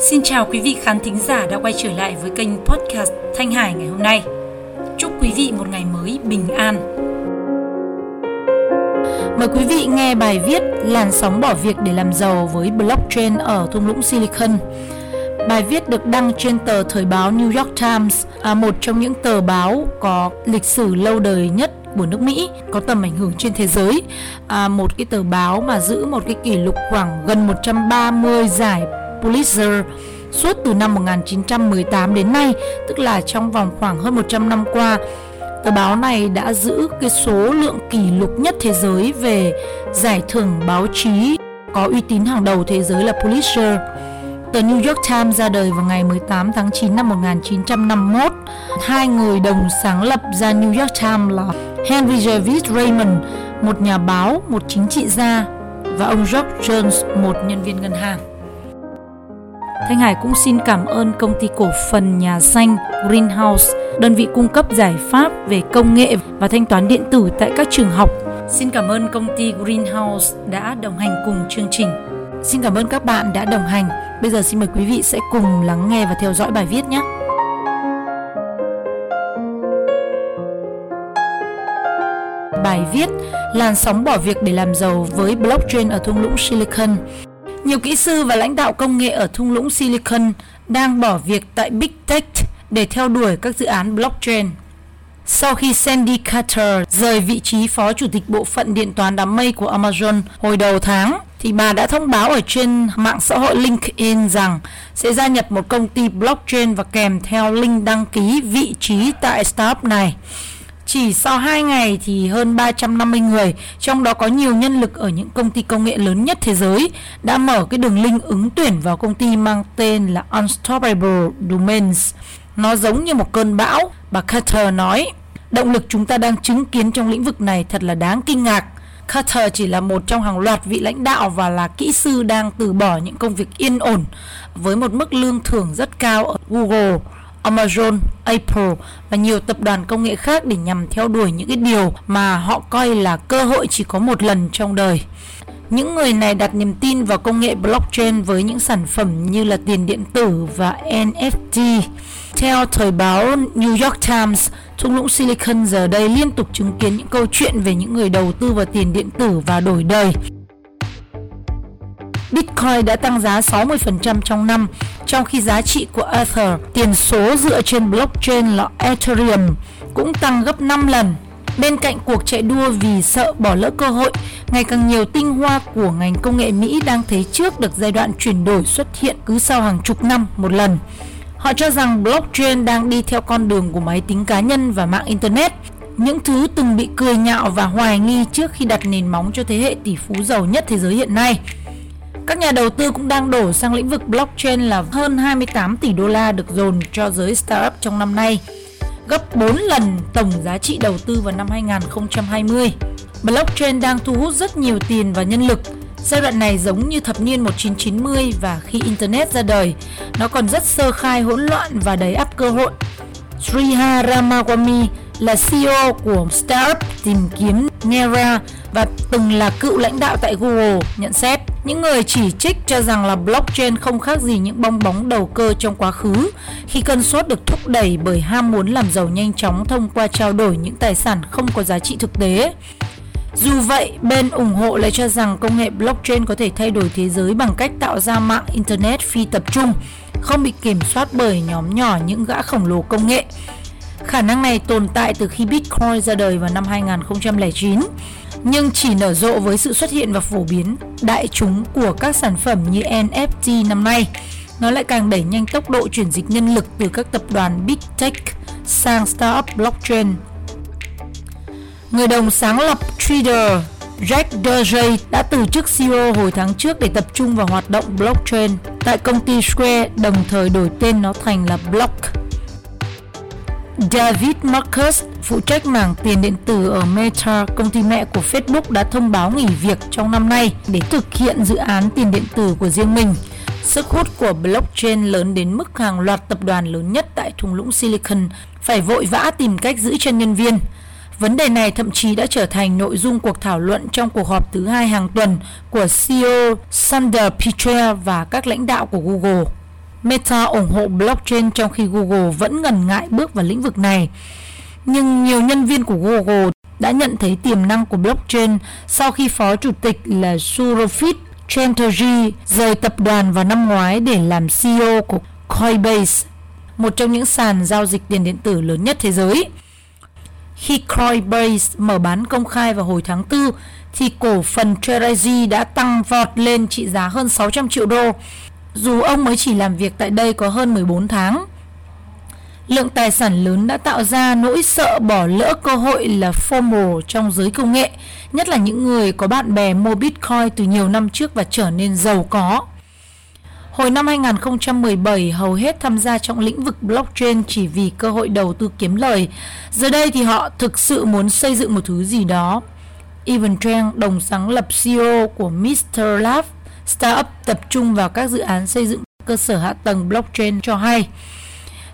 Xin chào quý vị khán thính giả đã quay trở lại với kênh podcast Thanh Hải ngày hôm nay. Chúc quý vị một ngày mới bình an. Mời quý vị nghe bài viết Làn sóng bỏ việc để làm giàu với blockchain ở thung lũng Silicon. Bài viết được đăng trên tờ thời báo New York Times, à, một trong những tờ báo có lịch sử lâu đời nhất của nước Mỹ có tầm ảnh hưởng trên thế giới à, một cái tờ báo mà giữ một cái kỷ lục khoảng gần 130 giải Pulitzer suốt từ năm 1918 đến nay, tức là trong vòng khoảng hơn 100 năm qua. Tờ báo này đã giữ cái số lượng kỷ lục nhất thế giới về giải thưởng báo chí có uy tín hàng đầu thế giới là Pulitzer. Tờ New York Times ra đời vào ngày 18 tháng 9 năm 1951. Hai người đồng sáng lập ra New York Times là Henry David Raymond, một nhà báo, một chính trị gia và ông George Jones, một nhân viên ngân hàng. Thanh Hải cũng xin cảm ơn công ty cổ phần nhà xanh Greenhouse, đơn vị cung cấp giải pháp về công nghệ và thanh toán điện tử tại các trường học. Xin cảm ơn công ty Greenhouse đã đồng hành cùng chương trình. Xin cảm ơn các bạn đã đồng hành. Bây giờ xin mời quý vị sẽ cùng lắng nghe và theo dõi bài viết nhé. Bài viết Làn sóng bỏ việc để làm giàu với blockchain ở thung lũng Silicon nhiều kỹ sư và lãnh đạo công nghệ ở thung lũng Silicon đang bỏ việc tại Big Tech để theo đuổi các dự án blockchain. Sau khi Sandy Carter rời vị trí phó chủ tịch bộ phận điện toán đám mây của Amazon hồi đầu tháng, thì bà đã thông báo ở trên mạng xã hội LinkedIn rằng sẽ gia nhập một công ty blockchain và kèm theo link đăng ký vị trí tại startup này. Chỉ sau 2 ngày thì hơn 350 người, trong đó có nhiều nhân lực ở những công ty công nghệ lớn nhất thế giới, đã mở cái đường link ứng tuyển vào công ty mang tên là Unstoppable Domains. Nó giống như một cơn bão, bà Carter nói. Động lực chúng ta đang chứng kiến trong lĩnh vực này thật là đáng kinh ngạc. Carter chỉ là một trong hàng loạt vị lãnh đạo và là kỹ sư đang từ bỏ những công việc yên ổn với một mức lương thưởng rất cao ở Google Amazon, Apple và nhiều tập đoàn công nghệ khác để nhằm theo đuổi những cái điều mà họ coi là cơ hội chỉ có một lần trong đời. Những người này đặt niềm tin vào công nghệ blockchain với những sản phẩm như là tiền điện tử và NFT. Theo thời báo New York Times, thung lũng Silicon giờ đây liên tục chứng kiến những câu chuyện về những người đầu tư vào tiền điện tử và đổi đời. Bitcoin đã tăng giá 60% trong năm, trong khi giá trị của Ether, tiền số dựa trên blockchain là Ethereum, cũng tăng gấp 5 lần. Bên cạnh cuộc chạy đua vì sợ bỏ lỡ cơ hội, ngày càng nhiều tinh hoa của ngành công nghệ Mỹ đang thấy trước được giai đoạn chuyển đổi xuất hiện cứ sau hàng chục năm một lần. Họ cho rằng blockchain đang đi theo con đường của máy tính cá nhân và mạng Internet, những thứ từng bị cười nhạo và hoài nghi trước khi đặt nền móng cho thế hệ tỷ phú giàu nhất thế giới hiện nay. Các nhà đầu tư cũng đang đổ sang lĩnh vực blockchain là hơn 28 tỷ đô la được dồn cho giới startup trong năm nay, gấp 4 lần tổng giá trị đầu tư vào năm 2020. Blockchain đang thu hút rất nhiều tiền và nhân lực. Giai đoạn này giống như thập niên 1990 và khi Internet ra đời, nó còn rất sơ khai hỗn loạn và đầy ắp cơ hội. Sriha Ramaswamy là CEO của startup tìm kiếm Nera và từng là cựu lãnh đạo tại Google nhận xét những người chỉ trích cho rằng là blockchain không khác gì những bong bóng đầu cơ trong quá khứ khi cân sốt được thúc đẩy bởi ham muốn làm giàu nhanh chóng thông qua trao đổi những tài sản không có giá trị thực tế. Dù vậy, bên ủng hộ lại cho rằng công nghệ blockchain có thể thay đổi thế giới bằng cách tạo ra mạng internet phi tập trung, không bị kiểm soát bởi nhóm nhỏ những gã khổng lồ công nghệ. Khả năng này tồn tại từ khi Bitcoin ra đời vào năm 2009 nhưng chỉ nở rộ với sự xuất hiện và phổ biến đại chúng của các sản phẩm như NFT năm nay. Nó lại càng đẩy nhanh tốc độ chuyển dịch nhân lực từ các tập đoàn Big Tech sang startup blockchain. Người đồng sáng lập Trader Jack Dorsey đã từ chức CEO hồi tháng trước để tập trung vào hoạt động blockchain tại công ty Square, đồng thời đổi tên nó thành là Block. David Marcus, phụ trách mảng tiền điện tử ở Meta, công ty mẹ của Facebook đã thông báo nghỉ việc trong năm nay để thực hiện dự án tiền điện tử của riêng mình. Sức hút của blockchain lớn đến mức hàng loạt tập đoàn lớn nhất tại thung lũng Silicon phải vội vã tìm cách giữ chân nhân viên. Vấn đề này thậm chí đã trở thành nội dung cuộc thảo luận trong cuộc họp thứ hai hàng tuần của CEO Sundar Pichai và các lãnh đạo của Google. Meta ủng hộ blockchain trong khi Google vẫn ngần ngại bước vào lĩnh vực này. Nhưng nhiều nhân viên của Google đã nhận thấy tiềm năng của blockchain sau khi phó chủ tịch là Surofit Chatterjee rời tập đoàn vào năm ngoái để làm CEO của Coinbase, một trong những sàn giao dịch tiền điện tử lớn nhất thế giới. Khi Coinbase mở bán công khai vào hồi tháng 4, thì cổ phần Chatterjee đã tăng vọt lên trị giá hơn 600 triệu đô, dù ông mới chỉ làm việc tại đây có hơn 14 tháng. Lượng tài sản lớn đã tạo ra nỗi sợ bỏ lỡ cơ hội là FOMO trong giới công nghệ, nhất là những người có bạn bè mua Bitcoin từ nhiều năm trước và trở nên giàu có. Hồi năm 2017, hầu hết tham gia trong lĩnh vực blockchain chỉ vì cơ hội đầu tư kiếm lời. Giờ đây thì họ thực sự muốn xây dựng một thứ gì đó. Evan Trang, đồng sáng lập CEO của Mr. Lab, startup tập trung vào các dự án xây dựng cơ sở hạ tầng blockchain cho hay.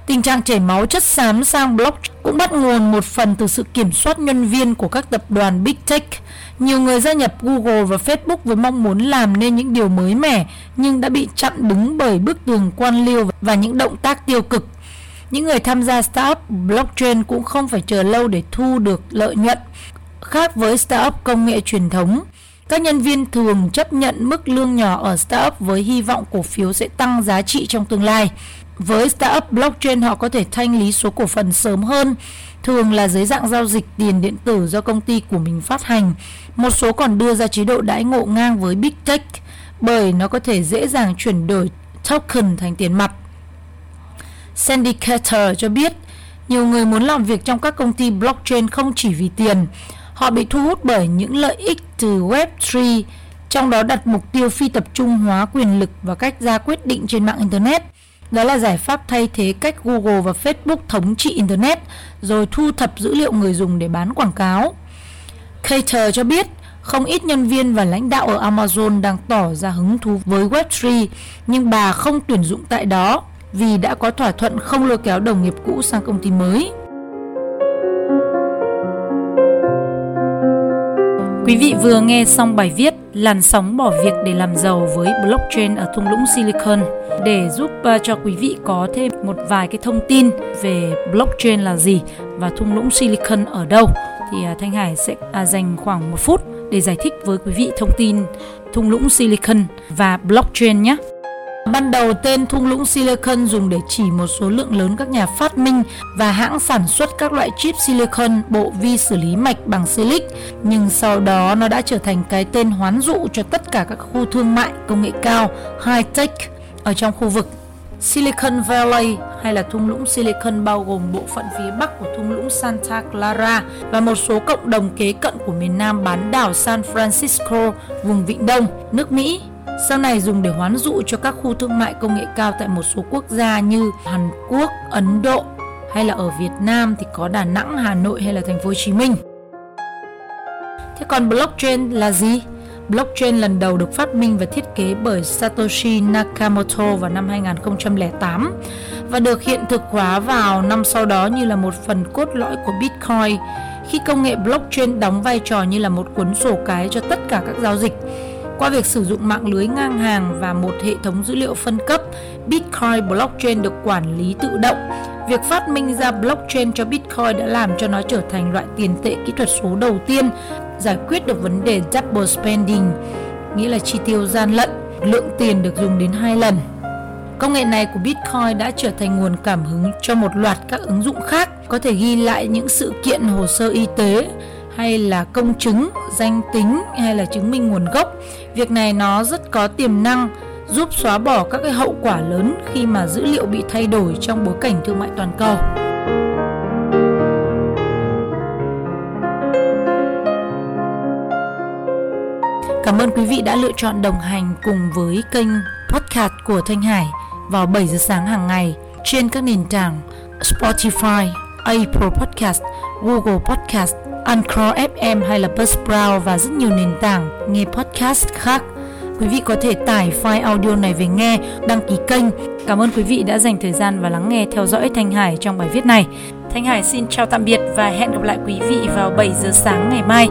Tình trạng chảy máu chất xám sang blockchain cũng bắt nguồn một phần từ sự kiểm soát nhân viên của các tập đoàn Big Tech. Nhiều người gia nhập Google và Facebook với mong muốn làm nên những điều mới mẻ nhưng đã bị chặn đứng bởi bức tường quan liêu và những động tác tiêu cực. Những người tham gia startup blockchain cũng không phải chờ lâu để thu được lợi nhuận. Khác với startup công nghệ truyền thống, các nhân viên thường chấp nhận mức lương nhỏ ở startup với hy vọng cổ phiếu sẽ tăng giá trị trong tương lai. Với startup blockchain họ có thể thanh lý số cổ phần sớm hơn, thường là dưới dạng giao dịch tiền điện tử do công ty của mình phát hành. Một số còn đưa ra chế độ đãi ngộ ngang với Big Tech bởi nó có thể dễ dàng chuyển đổi token thành tiền mặt. Sandy Carter cho biết nhiều người muốn làm việc trong các công ty blockchain không chỉ vì tiền, họ bị thu hút bởi những lợi ích từ Web3, trong đó đặt mục tiêu phi tập trung hóa quyền lực và cách ra quyết định trên mạng Internet. Đó là giải pháp thay thế cách Google và Facebook thống trị Internet rồi thu thập dữ liệu người dùng để bán quảng cáo. Cater cho biết không ít nhân viên và lãnh đạo ở Amazon đang tỏ ra hứng thú với Web3 nhưng bà không tuyển dụng tại đó vì đã có thỏa thuận không lôi kéo đồng nghiệp cũ sang công ty mới. Quý vị vừa nghe xong bài viết Làn sóng bỏ việc để làm giàu với blockchain ở thung lũng Silicon để giúp à, cho quý vị có thêm một vài cái thông tin về blockchain là gì và thung lũng Silicon ở đâu, thì à, Thanh Hải sẽ à, dành khoảng một phút để giải thích với quý vị thông tin thung lũng Silicon và blockchain nhé. Ban đầu tên thung lũng Silicon dùng để chỉ một số lượng lớn các nhà phát minh và hãng sản xuất các loại chip silicon bộ vi xử lý mạch bằng silic, nhưng sau đó nó đã trở thành cái tên hoán dụ cho tất cả các khu thương mại công nghệ cao high tech ở trong khu vực. Silicon Valley hay là thung lũng Silicon bao gồm bộ phận phía bắc của thung lũng Santa Clara và một số cộng đồng kế cận của miền nam bán đảo San Francisco, vùng Vịnh Đông, nước Mỹ sau này dùng để hoán dụ cho các khu thương mại công nghệ cao tại một số quốc gia như Hàn Quốc, Ấn Độ hay là ở Việt Nam thì có Đà Nẵng, Hà Nội hay là thành phố Hồ Chí Minh. Thế còn blockchain là gì? Blockchain lần đầu được phát minh và thiết kế bởi Satoshi Nakamoto vào năm 2008 và được hiện thực hóa vào năm sau đó như là một phần cốt lõi của Bitcoin khi công nghệ blockchain đóng vai trò như là một cuốn sổ cái cho tất cả các giao dịch qua việc sử dụng mạng lưới ngang hàng và một hệ thống dữ liệu phân cấp, Bitcoin blockchain được quản lý tự động. Việc phát minh ra blockchain cho Bitcoin đã làm cho nó trở thành loại tiền tệ kỹ thuật số đầu tiên giải quyết được vấn đề double spending, nghĩa là chi tiêu gian lận, lượng tiền được dùng đến hai lần. Công nghệ này của Bitcoin đã trở thành nguồn cảm hứng cho một loạt các ứng dụng khác có thể ghi lại những sự kiện hồ sơ y tế, hay là công chứng, danh tính hay là chứng minh nguồn gốc. Việc này nó rất có tiềm năng giúp xóa bỏ các cái hậu quả lớn khi mà dữ liệu bị thay đổi trong bối cảnh thương mại toàn cầu. Cảm ơn quý vị đã lựa chọn đồng hành cùng với kênh podcast của Thanh Hải vào 7 giờ sáng hàng ngày trên các nền tảng Spotify, Apple Podcast, Google Podcast Anchor FM hay là Buzzsprout và rất nhiều nền tảng nghe podcast khác. Quý vị có thể tải file audio này về nghe, đăng ký kênh. Cảm ơn quý vị đã dành thời gian và lắng nghe theo dõi Thanh Hải trong bài viết này. Thanh Hải xin chào tạm biệt và hẹn gặp lại quý vị vào 7 giờ sáng ngày mai.